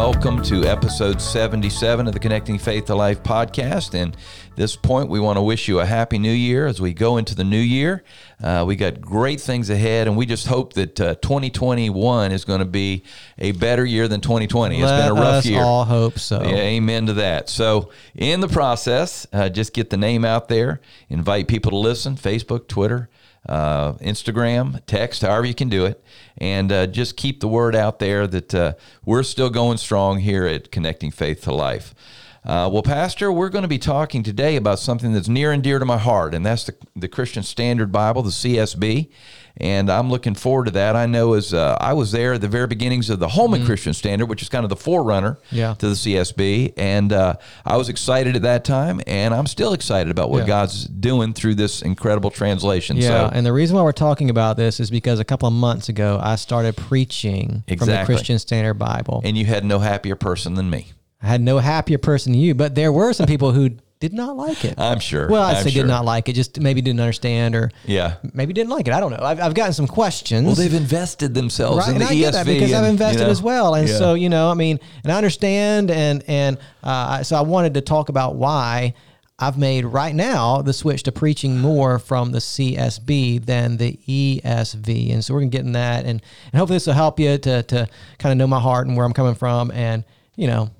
Welcome to episode 77 of the Connecting Faith to Life podcast. And this point, we want to wish you a happy new year as we go into the new year. Uh, we got great things ahead, and we just hope that uh, 2021 is going to be a better year than twenty twenty. It's been a rough year. all hope so. Yeah, amen to that. So, in the process, uh, just get the name out there, invite people to listen Facebook, Twitter, uh, Instagram, text, however you can do it, and uh, just keep the word out there that uh, we're still going strong here at Connecting Faith to Life. Uh, well, Pastor, we're going to be talking today about something that's near and dear to my heart, and that's the, the Christian Standard Bible, the CSB. And I'm looking forward to that. I know as uh, I was there at the very beginnings of the Holman Christian Standard, which is kind of the forerunner Yeah. to the CSB. And uh, I was excited at that time, and I'm still excited about what Yeah. God's doing through this incredible translation. Yeah, So, and the reason why we're talking about this is because a couple of months ago I started preaching from the Christian Standard Bible. and you had no happier person than me. I had no happier person than you, but there were some people who did not like it. I'm sure. well, I'd I'm say sure. did not like it, just maybe didn't understand or Yeah. maybe didn't like it. I don't know. I've, I've gotten some questions. Well, they've invested themselves Right, in and the I ESV. get that because I've and, you invested know, as well, and yeah. so you know, I mean, and I understand, and and uh, so I wanted to talk about why I've made right now the switch to preaching more from the CSB than the ESV, and so we're gonna get in that, and and hopefully this will help you to to kind of know my heart and where I'm coming from, and you know,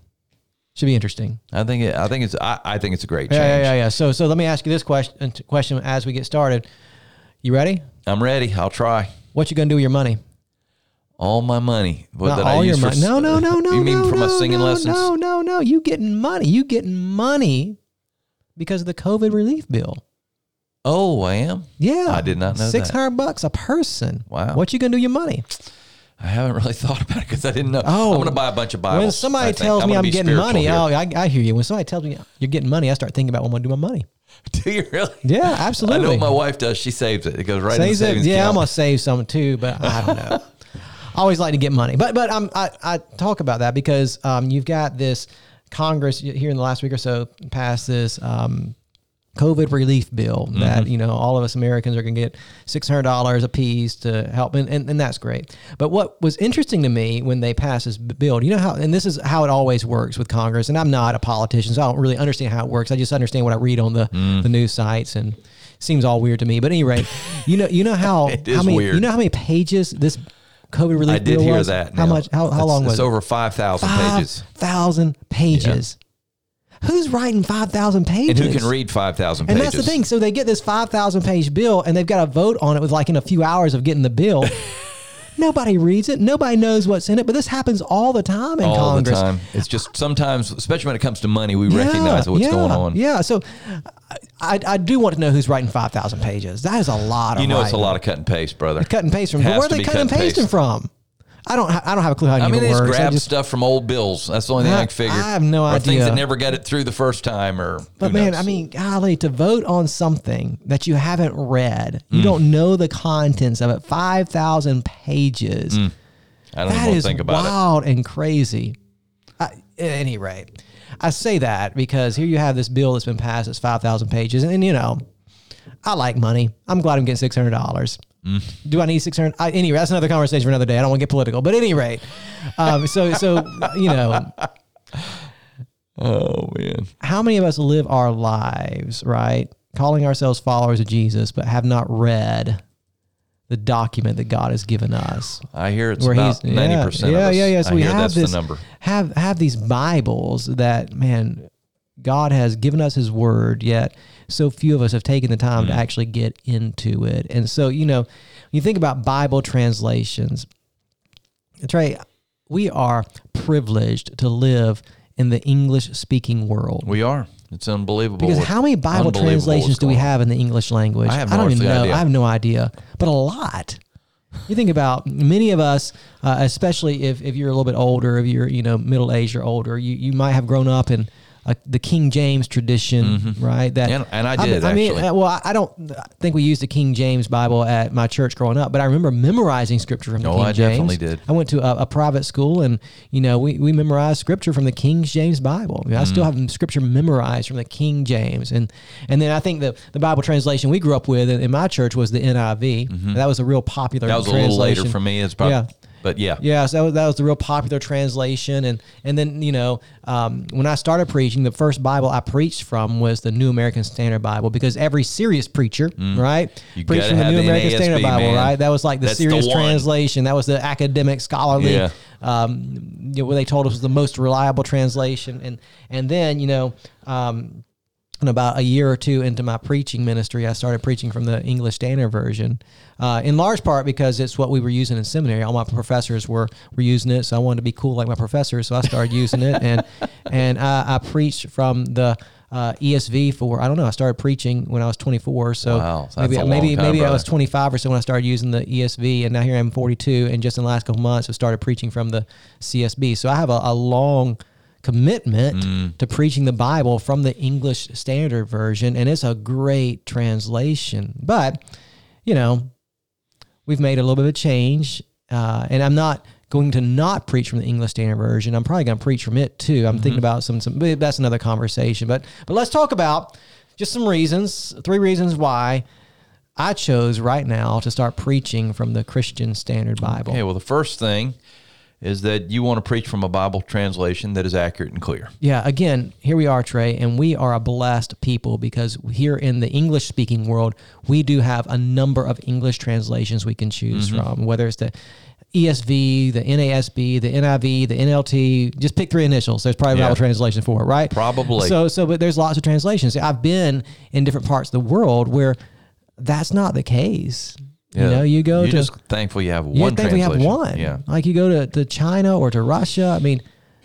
should be interesting. I think it, I think it's I, I think it's a great change. Yeah, yeah, yeah, yeah. So so let me ask you this question uh, question as we get started. You ready? I'm ready. I'll try. What you gonna do with your money? All my money. What, Not that I all your money. No, no, no, no. You mean no, for my no, singing no, lessons? No, no, no. You getting money. You getting money because of the COVID relief bill. Oh, I am. Yeah. I did not know that. Six hundred bucks a person. Wow. What you gonna do with your money? I haven't really thought about it because I didn't know. Oh. I'm going to buy a bunch of Bibles. when somebody tells me gonna I'm getting money, here. oh, I, I hear you. When somebody tells me you're getting money, I start thinking about what I'm gonna do with my money. Do you really? Yeah, absolutely. I know what my wife does. She saves it. It goes right in the Saves it. savings Yeah, I'm gonna save some too, but I don't know. I always like to get money, but but um, I I talk about that because um, you've got this Congress here in the last week or so passed this um, COVID relief bill Mm-hmm. that you know all of us Americans are going to get six hundred dollars a piece to help, and, and and that's great. But what was interesting to me when they passed this bill, you know how, and this is how it always works with Congress. And I'm not a politician, so I don't really understand how it works. I just understand what I read on the Mm. the news sites and. Seems all weird to me, but anyway, you know, you know how It is how many weird. you know how many pages this COVID relief I did bill hear was? that. How now. much? How, how It's- long was it? It's over 5,000 pages. thousand pages. Who's writing five thousand pages? And who can read 5,000 pages? And that's the thing. So they get this five thousand page bill, and they've got to vote on it with like in a few hours of getting the bill. Nobody reads it. Nobody knows what's in it. But this happens all the time in All Congress. the time. It's just sometimes, especially when it comes to money, we recognize what's yeah, going on. Yeah. So I, I do want to know who's writing five thousand pages. That is a lot of You know, it's a lot of cut and paste, brother. cut and paste from. Where are they and cut and pasting paste. from? I don't. Ha- I don't have a clue how any I mean, of they it just works. I grab just- stuff from old bills. That's the only thing I, I- can figure. I have no or things that never got it through the first time, or But who man, knows? I mean, golly, to vote on something that you haven't read, Mm. you don't know the contents of it. Five thousand pages. I don't even That want to is think about it. wild and crazy. I, at any rate, I say that because here you have this bill that's been passed. It's five thousand pages, and, you know, I like money. I'm glad I'm getting six hundred dollars. Mm. Do I need six hundred? Anyway, that's another conversation for another day. I don't want to get political, but at any rate, um, so so you know, Oh man, how many of us live our lives right, calling ourselves followers of Jesus, but have not read the document that God has given us? I hear it's where about ninety yeah, percent. yeah, yeah, yeah. So I we have this number. have have these Bibles that man, God has given us His Word, yet so few of us have taken the time Mm-hmm. to actually get into it. And so you know, you think about Bible translations. Trey, we are privileged to live in the English speaking world. We are. It's unbelievable. Because how many Bible translations do we have in the English language? I have I don't even know. idea. I have no idea, but a lot. You think about many of us, uh, especially if, if you're a little bit older, if you're you know middle aged or older, you, you might have grown up in uh, the King James tradition, right? That Mm-hmm. And- and I did, I mean, actually. uh, well, I- I don't I think we used the King James Bible at my church growing up, but I remember memorizing scripture from the King. Oh, King I James. definitely did. I went to a, a private school, and you know, we, we memorized scripture from the King James Bible. I Mm. still have scripture memorized from the King James, and and then I think the the Bible translation we grew up with in, in my church was the NIV. That was a real popular. Mm-hmm. That was a little later translation. for me. It's probably, Yeah. But yeah. Yeah, so that was, that was the real popular translation, and and then you know um, when I started preaching, the first Bible I preached from was the New American Standard Bible because every serious preacher, right, Mm. You preached from the New the American NASB, Standard Bible, man. right? That was like the That's serious one. translation. That was the academic scholarly. Yeah. Um, you know, what they told us was the most reliable translation, and and then you know. Um, and about a year or two into my preaching ministry, I started preaching from the English Standard Version, uh, in large part because it's what we were using in seminary. All my professors were were using it, so I wanted to be cool like my professors, so I started using it, and and I, I preached from the uh, ESV for I don't know. I started preaching when I was 24, so Wow, maybe that's a long maybe time, maybe I was 25 or so when I started using the ESV, and now here I'm 42, and just in the last couple months, I started preaching from the CSB. So I have a, a long commitment Mm. to preaching the Bible from the English Standard Version, and it's a great translation. But you know, we've made a little bit of a change, uh, and I'm not going to not preach from the English Standard Version. I'm probably going to preach from it too. I'm Mm-hmm. thinking about some some. That's another conversation. But but let's talk about just some reasons, three reasons why. I chose right now to start preaching from the Christian Standard Bible. Okay, well, the first thing is that you want to preach from a Bible translation that is accurate and clear. Yeah, again, here we are, Trey, and we are a blessed people because here in the English speaking world, we do have a number of English translations we can choose Mm-hmm. from, whether it's the ESV, the NASB, the NIV, the NLT. Just pick three initials. There's probably a Yeah. Bible translation for it, right? Probably. So, so, but there's lots of translations. I've been in different parts of the world where that's not the case. You know, you go You're to just thankful you have one. you one think we have one. Yeah. Like you go to, to China or to Russia. I mean,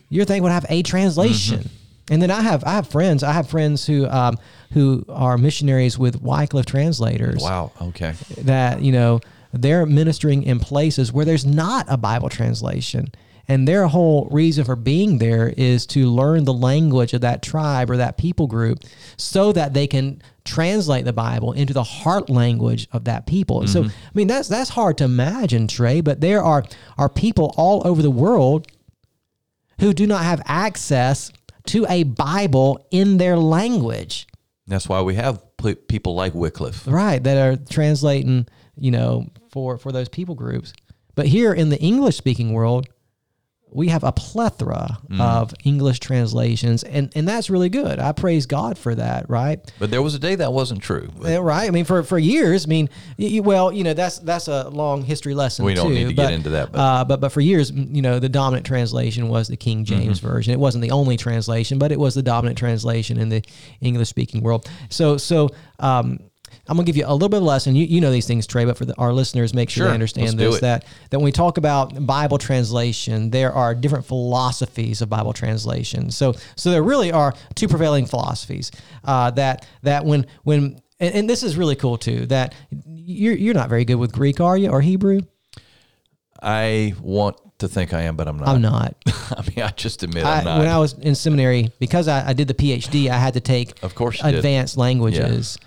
you're thankful to have a translation. Mm-hmm. And then I have I have friends. I have friends who um, who are missionaries with Wycliffe translators. Wow. Okay. That you know they're ministering in places where there's not a Bible translation. And their whole reason for being there is to learn the language of that tribe or that people group so that they can translate the Bible into the heart language of that people. And So, mm-hmm. I mean, that's that's hard to imagine, Trey, but there are, are people all over the world who do not have access to a Bible in their language. That's why we have pl- people like Wycliffe. Right, that are translating, you know, for for those people groups. But here in the English speaking world, we have a plethora of English translations and and that's really good. I praise God for that, right? But there was a day that wasn't true. But right. I mean, for, for years. I mean, y- y- well, you know, that's that's a long history lesson. We don't too, need to get but, into that, but- uh, but but for years, you know, the dominant translation was the King James Mm-hmm. version. It wasn't the only translation, but it was the dominant translation in the English speaking world. So so. Um, I'm gonna give you a little bit of a lesson. You, you know these things, Trey, but for the, our listeners, make sure Sure. they understand Let's this. That that when we talk about Bible translation, there are different philosophies of Bible translation. So so there really are two prevailing philosophies. Uh, that that when when and, and this is really cool too. That you're you're not very good with Greek, are you, or Hebrew? I want to think I am, but I'm not. I'm not. I mean, I just admit I, I'm not. when I was in seminary, because I, I did the PhD, I had to take Of course you did. advanced languages,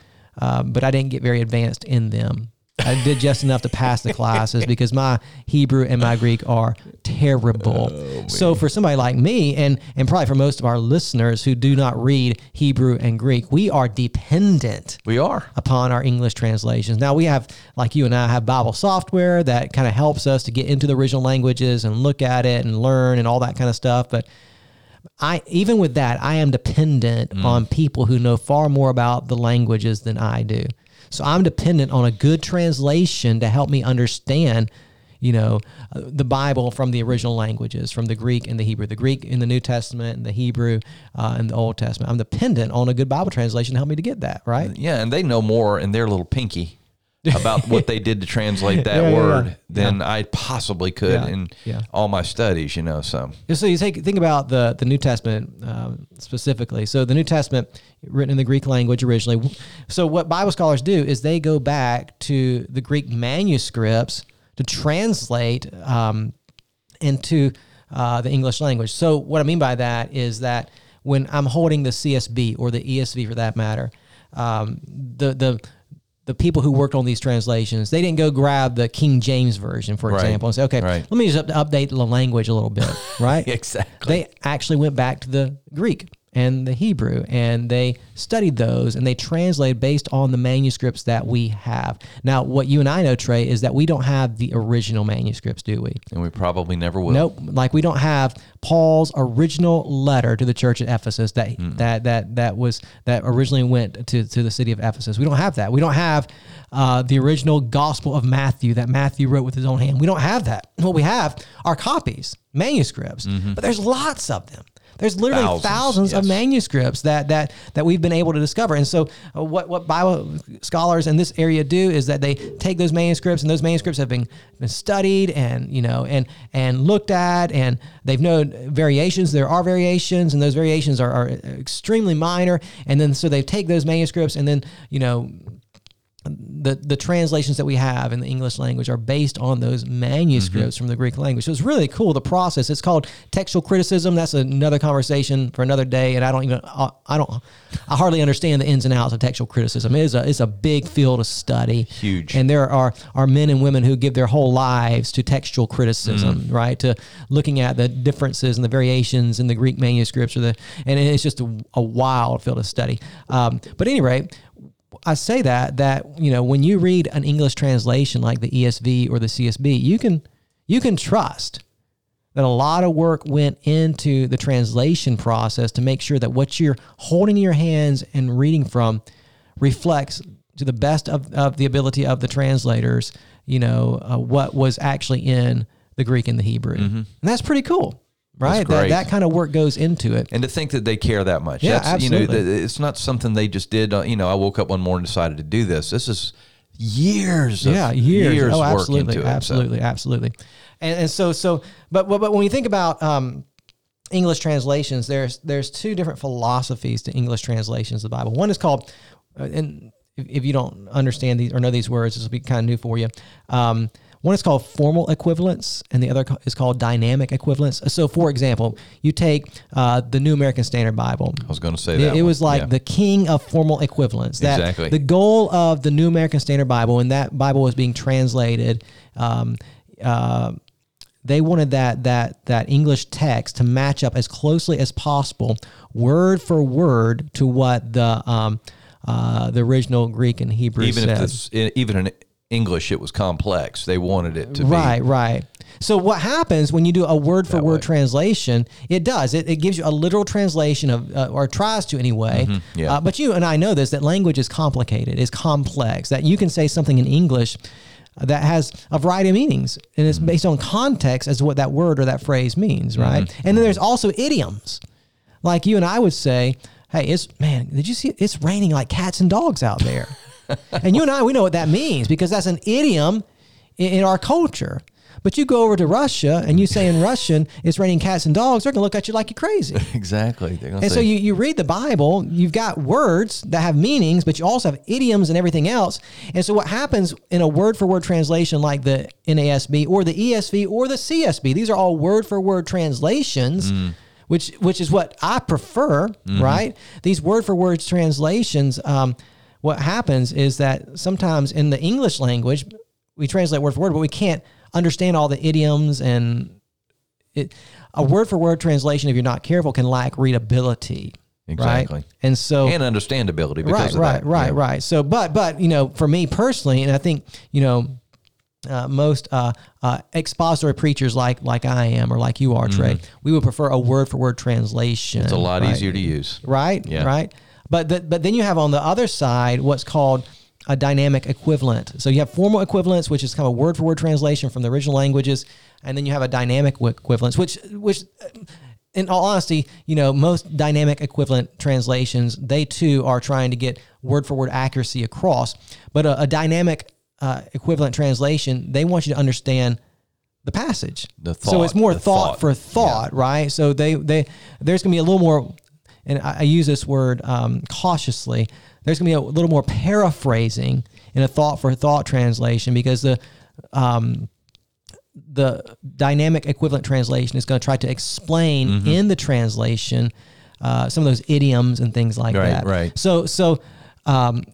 um, but I didn't get very advanced in them. I did just enough to pass the classes because my Hebrew and my Greek are terrible. Oh, so for somebody like me, and and probably for most of our listeners who do not read Hebrew and Greek, we are dependent we are. upon our English translations. Now we have, like you and I, have Bible software that kind of helps us to get into the original languages and look at it and learn and all that kind of stuff. But I, even with that, I am dependent on people who know far more about the languages than I do. So I'm dependent on a good translation to help me understand. You know, uh, the Bible from the original languages, from the Greek and the Hebrew, the Greek in the New Testament and the Hebrew uh, in the Old Testament. I'm dependent on a good Bible translation to help me to get that, right? Yeah, and they know more in their little pinky about what they did to translate that Yeah, yeah, word yeah. than I possibly could Yeah, in yeah. all my studies. You know, so So you take think about the the New Testament um, specifically. So the New Testament written in the Greek language originally. So what Bible scholars do is they go back to the Greek manuscripts to translate um, into uh, the English language. So what I mean by that is that when I'm holding the CSB or the ESV for that matter, um, the the the people who worked on these translations, they didn't go grab the King James version, for Right. example, and say, okay, Right. let me just up- update the language a little bit, right? Exactly. They actually went back to the Greek and the Hebrew and they studied those and they translated based on the manuscripts that we have. Now, what you and I know, Trey, is that we don't have the original manuscripts, do we? and we probably never will. Nope. Like we don't have Paul's original letter to the church at Ephesus that that that that was that originally went to to the city of Ephesus. We don't have that. We don't have uh, the original Gospel of Matthew that Matthew wrote with his own hand. We don't have that. What we have are copies, manuscripts, but there's lots of them. There's literally Thousands, thousands, of manuscripts that that that we've been able to discover. And so, uh, what what Bible scholars in this area do is that they take those manuscripts, and those manuscripts have been, been studied and you know and and looked at, and they've known variations. There are variations, and those variations are, are extremely minor. And then so they take those manuscripts, and then you know the the translations that we have in the English language are based on those manuscripts Mm-hmm. from the Greek language. So it's really cool the process. It's called textual criticism. That's another conversation for another day. And I don't even I, don't I hardly understand the ins and outs of textual criticism. It is a it's a big field of study. Huge. And there are are men and women who give their whole lives to textual criticism, Mm. right? To looking at the differences and the variations in the Greek manuscripts or the and it's just a, a wild field of study. Um, but at any rate, I say that that you know when you read an English translation like the ESV or the CSB, you can you can trust that a lot of work went into the translation process to make sure that what you're holding in your hands and reading from reflects to the best of, of the ability of the translators, you know, uh, what was actually in the Greek and the Hebrew. And that's pretty cool, right? That, that kind of work goes into it. And to think that they care that much. Yeah, That's, You know, absolutely. it's not something they just did. Uh, you know, I woke up one morning and decided to do this. This is years. Of, yeah, years. oh, work absolutely, into it. So, absolutely, absolutely. And, and so, so, but, but, when we think about um, English translations, there's there's two different philosophies to English translations of the Bible. One is called, uh, and if, if you don't understand these or know these words, this will be kind of new for you. Um, one is called formal equivalence, and the other is called dynamic equivalence. So, for example, you take uh, the New American Standard Bible. I was going to say It, that. it one. was like Yeah. the king of formal equivalence. That Exactly. The goal of the New American Standard Bible, when that Bible was being translated, um, uh, they wanted that that that English text to match up as closely as possible, word for word, to what the um, uh, the original Greek and Hebrew even said. if this, even in English, it was complex. They wanted it to be Right, right. So what happens when you do a word for word way. translation? It does. It, it gives you a literal translation of, uh, or tries to anyway. Mm-hmm. yeah. Uh, but you and I know this that language is complicated, is complex. That you can say something in English that has a variety of meanings, and Mm-hmm. it's based on context as to what that word or that phrase means, right? Mm-hmm. And then there's also idioms, like you and I would say. Hey, it's man. Did you see? It's raining like cats and dogs out there. And you and I, we know what that means because that's an idiom in, in our culture. But you go over to Russia and you say in Russian, it's raining cats and dogs, they're going to look at you like you're crazy. exactly. And so you, you read the Bible, you've got words that have meanings, but you also have idioms and everything else. And so what happens in a word for word translation like the NASB or the ESV or the CSB, these are all word for word translations. Which, which is what I prefer, right? These word for word translations. Um, what happens is that sometimes in the English language, we translate word for word, but we can't understand all the idioms and it, a word for word translation, if you're not careful, can lack readability. Exactly. Right? And so, and understandability because right, of right, that. right, Yeah. right. So, but, but, you know, for me personally, and I think, you know, uh, most uh, uh, expository preachers like like I am or like you are, Trey, we would prefer a word for word translation. Mm-hmm. It's a lot right? easier to use. right? Yeah. Right. But the, but then you have on the other side what's called a dynamic equivalent. So you have formal equivalence, which is kind of word for word translation from the original languages, and then you have a dynamic equivalence, which which. In all honesty, you know, most dynamic equivalent translations, they too are trying to get word for word accuracy across. But a, a dynamic uh, equivalent translation, they want you to understand the passage. The thought, so it's more thought, thought. for thought, right? So they they there's gonna be a little more, and I, I use this word um, cautiously. There's gonna be a little more paraphrasing in a thought for thought translation because the um, the dynamic equivalent translation is going to try to explain Mm-hmm. in the translation uh, some of those idioms and things like Right, that. right. So so. Um,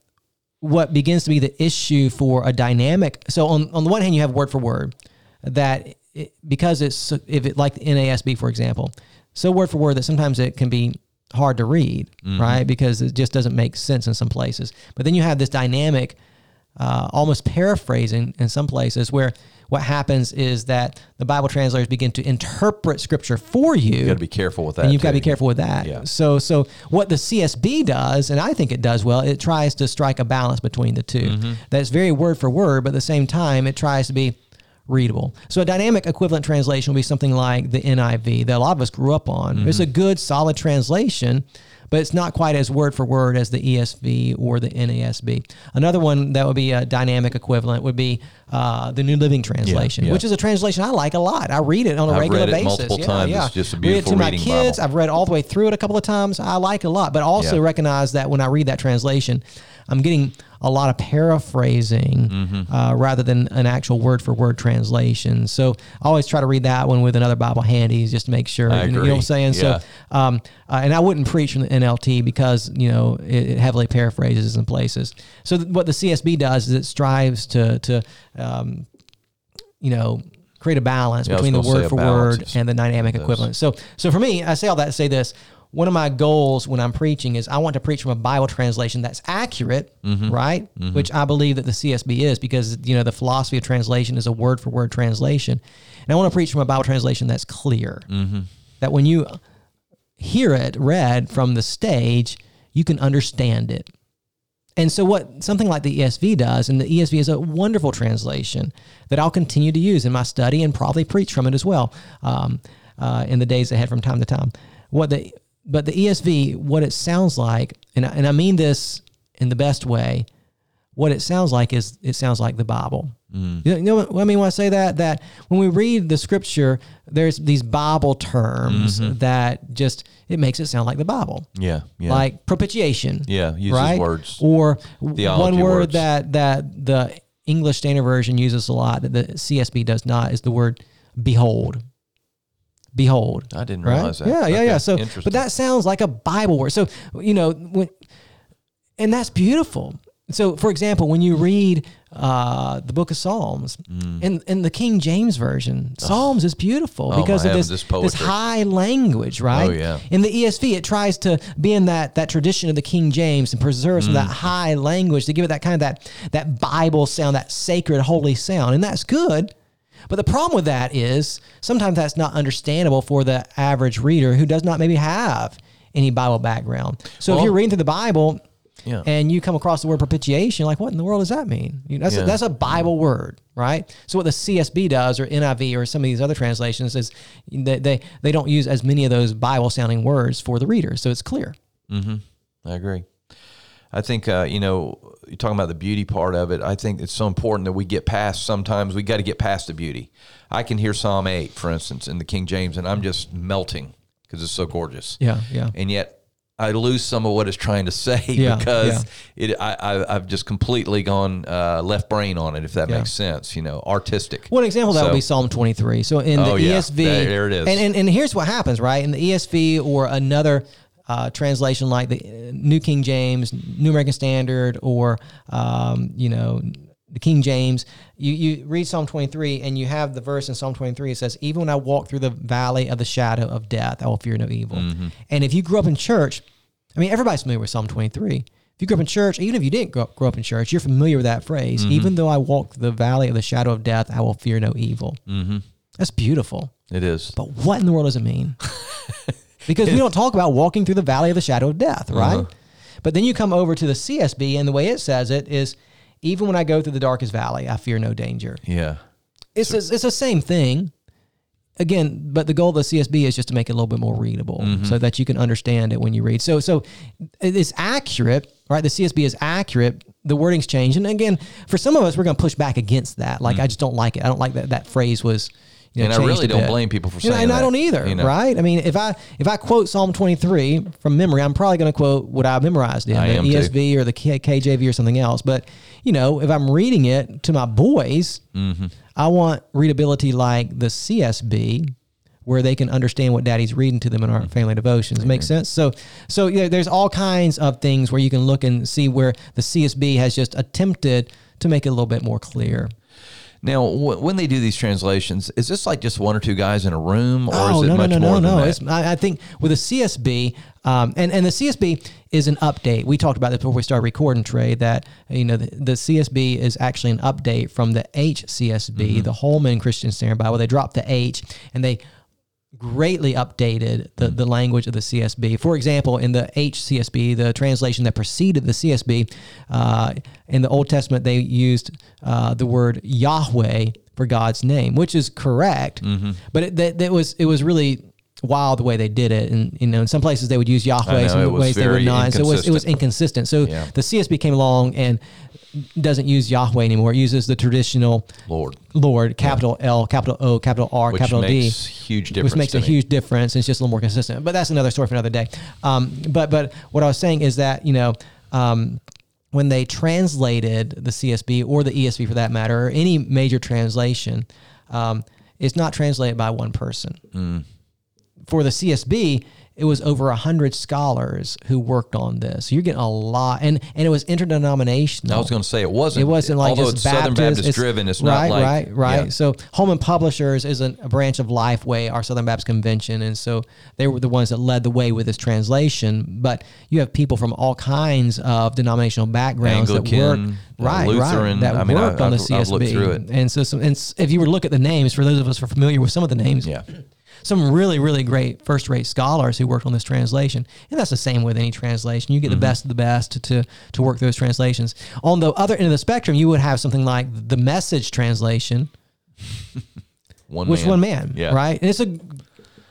what begins to be the issue for a dynamic so on, on the one hand you have word for word that it, because it's if it like the NASB for example so word for word that sometimes it can be hard to read right because it just doesn't make sense in some places but then you have this dynamic uh, almost paraphrasing in some places where what happens is that the Bible translators begin to interpret scripture for you You've got to be careful with that. and you've got to be careful with that. Yeah. So, so what the CSB does, and I think it does well, it tries to strike a balance between the 2 Mm-hmm. That's very word for word, but at the same time, it tries to be readable. So, a dynamic equivalent translation would be something like the NIV that a lot of us grew up on. It's Mm-hmm. a good, solid translation. But it's not quite as word for word as the ESV or the NASB. Another one that would be a dynamic equivalent would be uh, the New Living Translation, yeah. which is a translation I like a lot. I read it on a I've regular read it basis. multiple Yeah, times. yeah. It's just a Read it to my kids. Bible. I've read all the way through it a couple of times. I like it a lot, but also Yeah. recognize that when I read that translation, I'm getting a lot of paraphrasing Mm-hmm. uh, rather than an actual word for word translation. So I always try to read that one with another Bible handy just to make sure. I you, know, you know what I'm saying? Yeah. So, um, uh, and I wouldn't preach from the NLT because you know it, it heavily paraphrases in places. So th- what the CSB does is it strives to to um, you know create a balance Yeah, between the word for word and the dynamic equivalent. So so for me, I say all that to say this. One of my goals when I'm preaching is I want to preach from a Bible translation that's accurate, Mm-hmm. right? Which I believe that the CSB is because you know the philosophy of translation is a word for word translation, and I want to preach from a Bible translation that's clear. Mm-hmm. That when you hear it read from the stage, you can understand it. And so, what something like the ESV does, and the ESV is a wonderful translation that I'll continue to use in my study and probably preach from it as well um, uh, in the days ahead from time to time. What the but the ESV, what it sounds like, and and I mean this in the best way, what it sounds like is it sounds like the Bible. Mm. You know what I mean when I say that? That when we read the scripture, there's these Bible terms Mm-hmm. that just it makes it sound like the Bible Yeah. Yeah. like propitiation. Yeah, uses right? words. Or Theology one word words. that that the English Standard Version uses a lot that the CSB does not is the word behold. Behold. I didn't Right? realize that. Yeah, yeah, Okay, yeah. So, interesting. but that sounds like a Bible word. So, you know, when, and that's beautiful. So, for example, when you read uh, the Book of Psalms in in the King James version, Psalms is beautiful Mm. Oh, because of this this this high language, right? Oh, yeah. In the ESV, it tries to be in that that tradition of the King James and preserve some of that Mm. high language to give it that kind of that that Bible sound, that sacred, holy sound, and that's good. But the problem with that is sometimes that's not understandable for the average reader who does not maybe have any Bible background. So if you're reading through the Bible Yeah. and you come across the word propitiation, like what in the world does that mean? You know, that's, Yeah. a, that's a Bible word, right? So what the CSB does, or NIV, or some of these other translations, is they they, they don't use as many of those Bible sounding words for the reader, so it's clear. I agree. I think uh, you know you're talking about the beauty part of it. I think it's so important that we get past. Sometimes we got to get past the beauty. I can hear Psalm eight, for instance, in the King James, and I'm just melting because it's so gorgeous. Yeah, yeah. And yet I lose some of what it's trying to say Yeah, because it I, I I've just completely gone uh, left brain on it. If that Yeah. makes sense, you know, artistic. One example of that would be Psalm 23. So in Oh, the yeah. ESV, There- there it is. And, and and here's what happens, right? In the ESV or another uh, translation like the uh, New King James, New American Standard, or um, you know the King James, you you read Psalm 23 and you have the verse in Psalm 23. It says, "Even when I walk through the valley of the shadow of death, I will fear no evil." Mm-hmm. And if you grew up in church, I mean, everybody's familiar with Psalm 23. If you grew up in church, even if you didn't grow up, grow up in church, you're familiar with that phrase. Mm-hmm. Even though I walk through the valley of the shadow of death, I will fear no evil. Mm-hmm. That's beautiful. It is. But what in the world does it mean? because we don't talk about walking through the valley of the shadow of death, right? Uh-huh. But then you come over to the CSB, and the way it says it is, even when I go through the darkest valley, I fear no danger. Yeah. It's it's the same thing. Again, but the goal of the CSB is just to make it a little bit more readable, Mm-hmm. so that you can understand it when you read. So so it is accurate, right? The CSB is accurate. The wording's changed, and again, for some of us, we're going to push back against that. Like I just don't like it. I don't like that that phrase was. You know, Mm. And I really don't blame people for saying and I that, don't either, you know? right? I mean, if I if I quote Psalm twenty three from memory, I'm probably going to quote what I memorized in I the am too. ESV or the KJV or something else. But you know, if I'm reading it to my boys, Mm-hmm. I want readability like the CSB, where they can understand what daddy's reading to them in our family devotions. Make sense? So, so yeah, there's all kinds of things where you can look and see where the CSB has just attempted to make it a little bit more clear. Now, w- when they do these translations, is this like just one or two guys in a room, or oh is it no, much no, no, more no, than no! that? It's, I, I think with a CSB, um, and and the CSB is an update. We talked about this before we started recording, Trey. That you know the, the CSB is actually an update from the HCSB, Mm-hmm. the Holman Christian Standard Bible. They dropped the H and they greatly updated the, the language of the CSB. For example, in the HCSB, the translation that preceded the CSB, uh, in the Old Testament, they used uh, the word Yahweh for God's name, which is correct. Mm-hmm. But it, that, that was it was really wild the way they did it, and you know, in some places they would use Yahweh, know, some ways they would not. So it was it was inconsistent. inconsistent. So Yeah. the CSB came along and doesn't use Yahweh anymore. It uses the traditional Lord, Lord, capital L, capital O, capital R, which capital D makes huge difference. which makes a me. huge difference. It's just a little more consistent. But that's another story for another day. Um, but but what I was saying is that you know um, when they translated the CSB or the ESV for that matter, or any major translation, um, it's not translated by one person. Mm. For the CSB. It was over a hundred scholars who worked on this. You're getting a lot, and and it was interdenominational. I was going to say it wasn't. It wasn't like although just it's Southern Baptist, Baptist driven. It's right, not like right, right. yeah. So Holman Publishers is an, a branch of Lifeway, our Southern Baptist Convention, and so they were the ones that led the way with this translation. But you have people from all kinds of denominational backgrounds that Anglican, work, uh, right, Lutheran. right, that I mean, worked I- on the I've- I've CSB. looked through it. And so, some, and if you were to look at the names, for those of us who are familiar with some of the names, Yeah. Some really, really great first rate scholars who worked on this translation. And that's the same with any translation. You get Mm-hmm. the best of the best to, to, to work those translations. On the other end of the spectrum, you would have something like the message translation, one which man. one man, Yeah. right? And it's a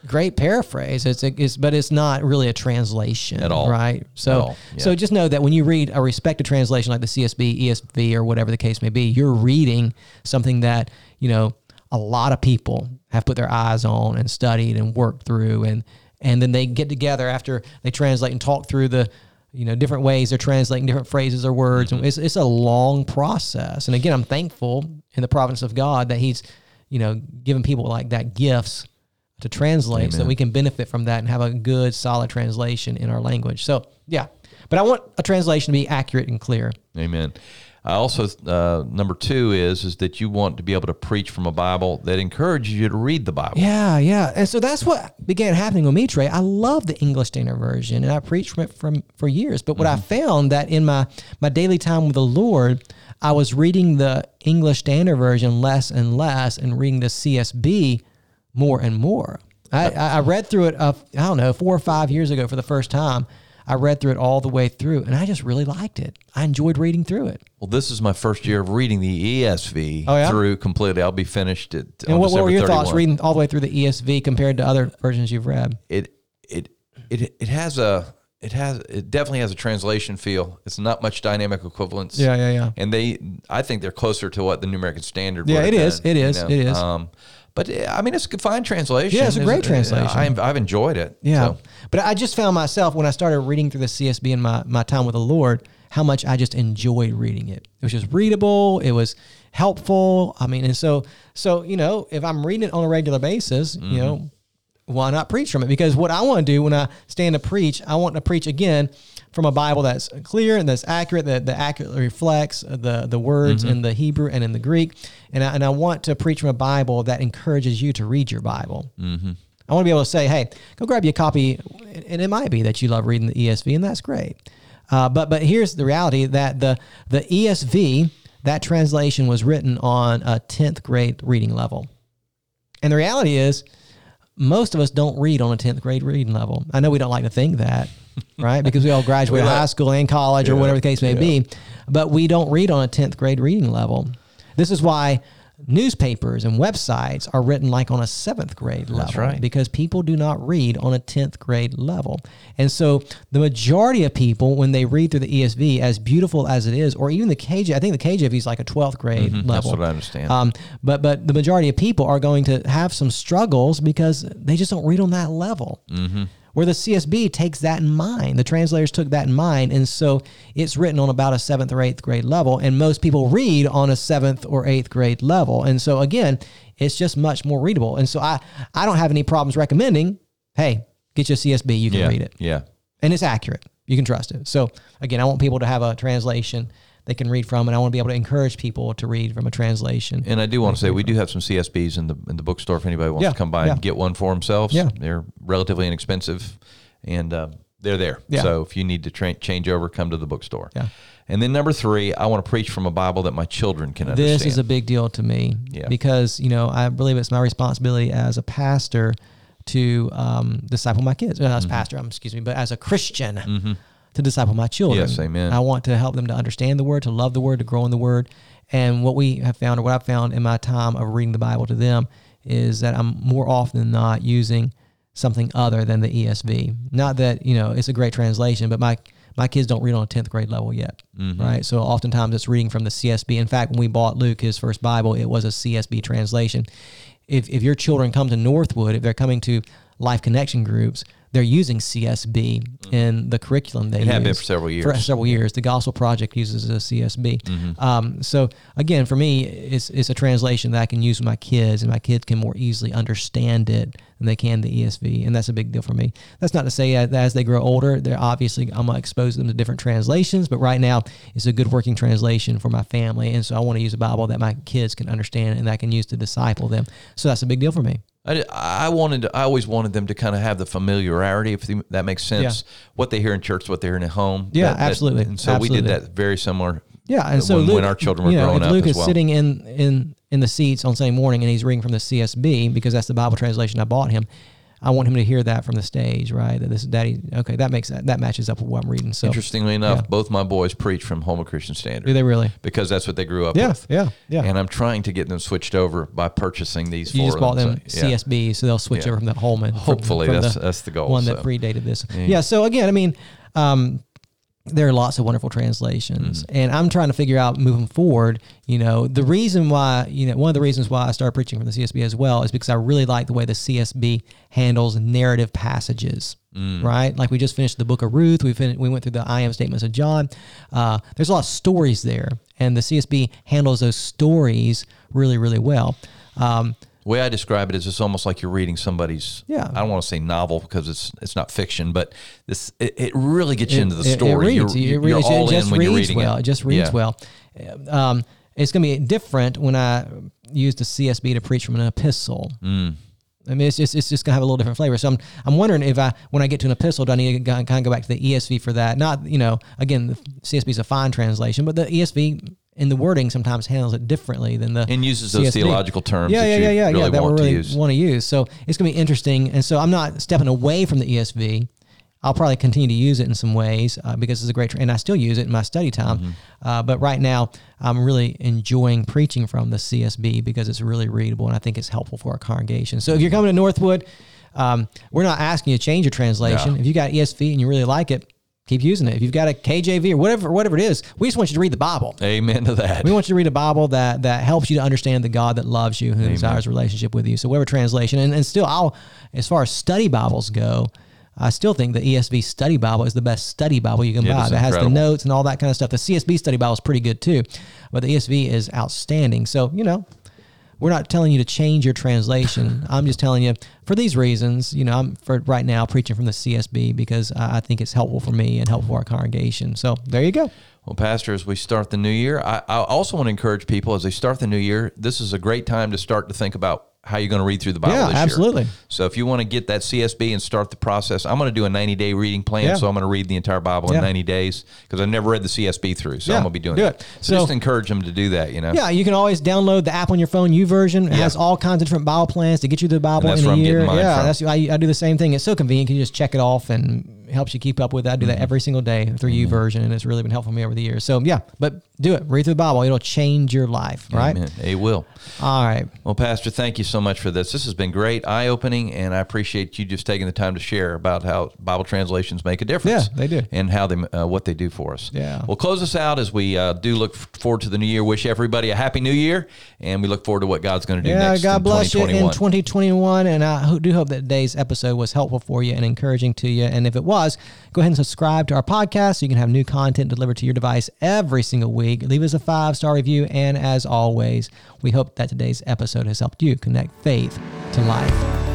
great paraphrase. It's, a, it's but it's not really a translation At all. right? So all, yeah. so just know that when you read a respected translation like the CSB, ESV, or whatever the case may be, you're reading something that you know a lot of people have put their eyes on and studied and worked through, and and then they get together after they translate and talk through the you know different ways they're translating different phrases or words. And it's, it's a long process. And again i'm thankful in the providence of god that he's you know given people like that gifts to translate so that we can benefit from that and have a good solid translation in our language. So yeah. But i want a translation to be accurate and clear. Amen. I also uh, number two is is that you want to be able to preach from a Bible that encourages you to read the Bible. Yeah, yeah. And so that's what began happening with me, Trey. I love the English Standard Version and I preached from it from, for years. But what I found that in my, my daily time with the Lord, I was reading the English Standard Version less and less and reading the CSB more and more. I, I I read through it, uh, I don't know, four or five years ago for the first time. I read through it all the way through and I just really liked it. I enjoyed reading through it. Well, this is my first year of reading the ESV Oh, yeah? through completely. I'll be finished at And what, what were your thoughts reading all the way through the ESV compared to other versions you've read? it it it it has a it has it definitely has a translation feel. It's not much dynamic equivalence. Yeah, yeah, yeah. And they, I think they're closer to what the New American Standard. Yeah, it is. done, It you is. know? It is. Um, but uh, I mean, it's a fine translation. Yeah, it's a great translation. I've, I've enjoyed it. Yeah. So, But I just found myself when I started reading through the CSB in my, my time with the Lord, how much I just enjoyed reading it. It was just readable. It was helpful. I mean, and so, so, you know, if I'm reading it on a regular basis, you know, why not preach from it? Because what I want to do when I stand to preach, I want to preach again from a Bible that's clear and that's accurate, that, that accurately reflects uh, the, the words mm-hmm. in the Hebrew and in the Greek. And I, and I want to preach from a Bible that encourages you to read your Bible. Mm-hmm. I want to be able to say, hey, go grab you a copy. And it might be that you love reading the ESV, and that's great. Uh, but but here's the reality that the the ESV that translation was written on a 10th grade reading level. And the reality is most of us don't read on a 10th grade reading level. I know we don't like to think that, right? Because we all graduate high school and college or whatever the case may yeah. be, but we don't read on a 10th grade reading level. This is why newspapers and websites are written like on a seventh grade level right. because people do not read on a 10th grade level. And so the majority of people, when they read through the ESV, as beautiful as it is, or even the KJ, I think the KJV is like a 12th grade level. Mm-hmm. that's what I understand. Um, but but the majority of people are going to have some struggles because they just don't read on that level. Mm-hmm. Where the CSB takes that in mind. The translators took that in mind. And so it's written on about a seventh or eighth grade level. And most people read on a seventh or eighth grade level. And so again, it's just much more readable. And so I, I don't have any problems recommending, hey, get your CSB, you can yeah, read it. Yeah. And it's accurate. You can trust it. So again, I want people to have a translation they can read from, and I want to be able to encourage people to read from a translation. And I do want to say we do have some CSBs in the in the bookstore if anybody wants Yeah, to come by yeah. and get one for themselves. Yeah. they're relatively inexpensive, and uh, they're there. Yeah. So if you need to tra- change over, come to the bookstore. Yeah. And then number three, I want to preach from a Bible that my children can understand. This is a big deal to me Yeah. because you know I believe it's my responsibility as a pastor to um, disciple my kids. Uh, Mm-hmm. as pastor, um, excuse me, but as a Christian to disciple my children. Yes, amen. I want to help them to understand the word, to love the word, to grow in the word. And what we have found, or what I've found in my time of reading the Bible to them, is that I'm more often than not using something other than the ESV. Not that you know it's a great translation, but my my kids don't read on a tenth grade level yet, Mm-hmm. right? So oftentimes it's reading from the CSB. In fact, when we bought Luke his first Bible, it was a CSB translation. If if your children come to Northwood, if they're coming to Life Connection groups, they're using CSB in the curriculum they have been for several years. For several years, the Gospel Project uses a CSB. Mm-hmm. Um, so again, for me, it's it's a translation that I can use with my kids, and my kids can more easily understand it than they can the ESV, and that's a big deal for me. That's not to say that as they grow older, they're obviously I'm gonna expose them to different translations, but right now it's a good working translation for my family, and so I want to use a Bible that my kids can understand and that I can use to disciple them. So that's a big deal for me. I, I wanted to, I always wanted them to kind of have the familiarity, if that makes sense. What they hear in church, what they hear in at home. Yeah, That- that- absolutely. and so we did that very similar. Yeah, and uh, so when, Luke, when our children were you know, growing if up Luke as is well. sitting in in in the seats on Sunday morning and he's reading from the CSB because that's the Bible translation I bought him. I want him to hear that from the stage, right? That this is daddy. Okay, that makes that that matches up with what I'm reading. So Interestingly enough, yeah. both my boys preach from Holman Christian Standard. do they really? because that's what they grew up Yeah, with. yeah, yeah. And I'm trying to get them switched over by purchasing these. You just bought them So, yeah. CSB, so they'll switch over from the Holman. Hopefully, from that's that's the goal. one so. that predated this. Yeah. So again, I mean, um, there are lots of wonderful Mm-hmm. translations, and I'm trying to figure out moving forward. You know, the reason why, you know, one of the reasons why I started preaching from the CSB as well is because I really like the way the CSB handles narrative passages. Mm. Right, like we just finished the Book of Ruth. We fin- we went through the I am statements of John. Uh, there's a lot of stories there, and the CSB handles those stories really, really well. Um, The way I describe it is it's almost like you're reading somebody's. Yeah. I don't want to say novel because it's it's not fiction, but this it, it really gets you into the story. It, reads. You're, It you're reads- all it just reads well. it. It just reads Yeah. well. Um, it's going to be different when I use the CSB to preach from an epistle. Mm. I mean, it's just it's just gonna have a little different flavor. So I'm I'm wondering if I when I get to an epistle, do I need to kind of go back to the ESV for that? Not you know again the CSB is a fine translation, but the ESV in the wording sometimes handles it differently than the And uses those CSB. theological terms Yeah, that yeah, you yeah, yeah, really yeah. That we want to really use. want to use. So it's gonna be interesting. And so I'm not stepping away from the ESV. I'll probably continue to use it in some ways uh, because it's a great, tra- and I still use it in my study time. Mm-hmm. Uh, but right now, I'm really enjoying preaching from the CSB because it's really readable and I think it's helpful for our congregation. So if you're coming to Northwood, um, we're not asking you to change your translation. Yeah. If you got ESV and you really like it, keep using it. If you've got a KJV or whatever, whatever it is, we just want you to read the Bible. Amen to that. We want you to read a Bible that that helps you to understand the God that loves you, who desires a relationship with you. So whatever translation, and, and still, I'll as far as study Bibles go, I still think the ESV Study Bible is the best study Bible you can It buy. That has the notes and all that kind of stuff. The CSB Study Bible is pretty good too, but the ESV is outstanding. So you know. We're not telling you to change your translation. I'm just telling you for these reasons. You know, I'm for right now preaching from the CSB because I I think it's helpful for me and helpful for our congregation. So there you go. Well, Pastor, as we start the new year, I, I also want to encourage people as they start the new year. This is a great time to start to think about how you're going to read through the Bible. Yeah, this year. absolutely. So if you want to get that CSB and start the process, I'm going to do a 90 day reading plan. Yeah. So I'm going to read the entire Bible Yeah. in 90 days because I've never read the CSB through. So I'm going to be doing do that. it. So, So- just encourage them to do that. You know. Yeah, you can always download the app on your phone, YouVersion. It has all kinds of different Bible plans to get you the Bible in a year. Yeah, from. that's I, I do the same thing. It's so convenient. You can just check it off and helps you keep up with that. I do that every single day through YouVersion, and it's really been helpful for me over the years. So yeah, but do it. Read through the Bible; it'll change your life. Right? Amen. It will. All right. Well, Pastor, thank you so much for this. This has been great, eye opening, and I appreciate you just taking the time to share about how Bible translations make a difference. Yeah, they do. and how they uh, what they do for us. Yeah. We'll close us out as we uh, do look forward to the new year. Wish everybody a happy new year, and we look forward to what God's going to do Yeah, next. God in bless you in 2021. 2021. And I do hope that today's episode was helpful for you and encouraging to you. And if it was, go ahead and subscribe to our podcast so you can have new content delivered to your device every single week. Leave us a five star review. And as always, we hope that today's episode has helped you connect faith to life.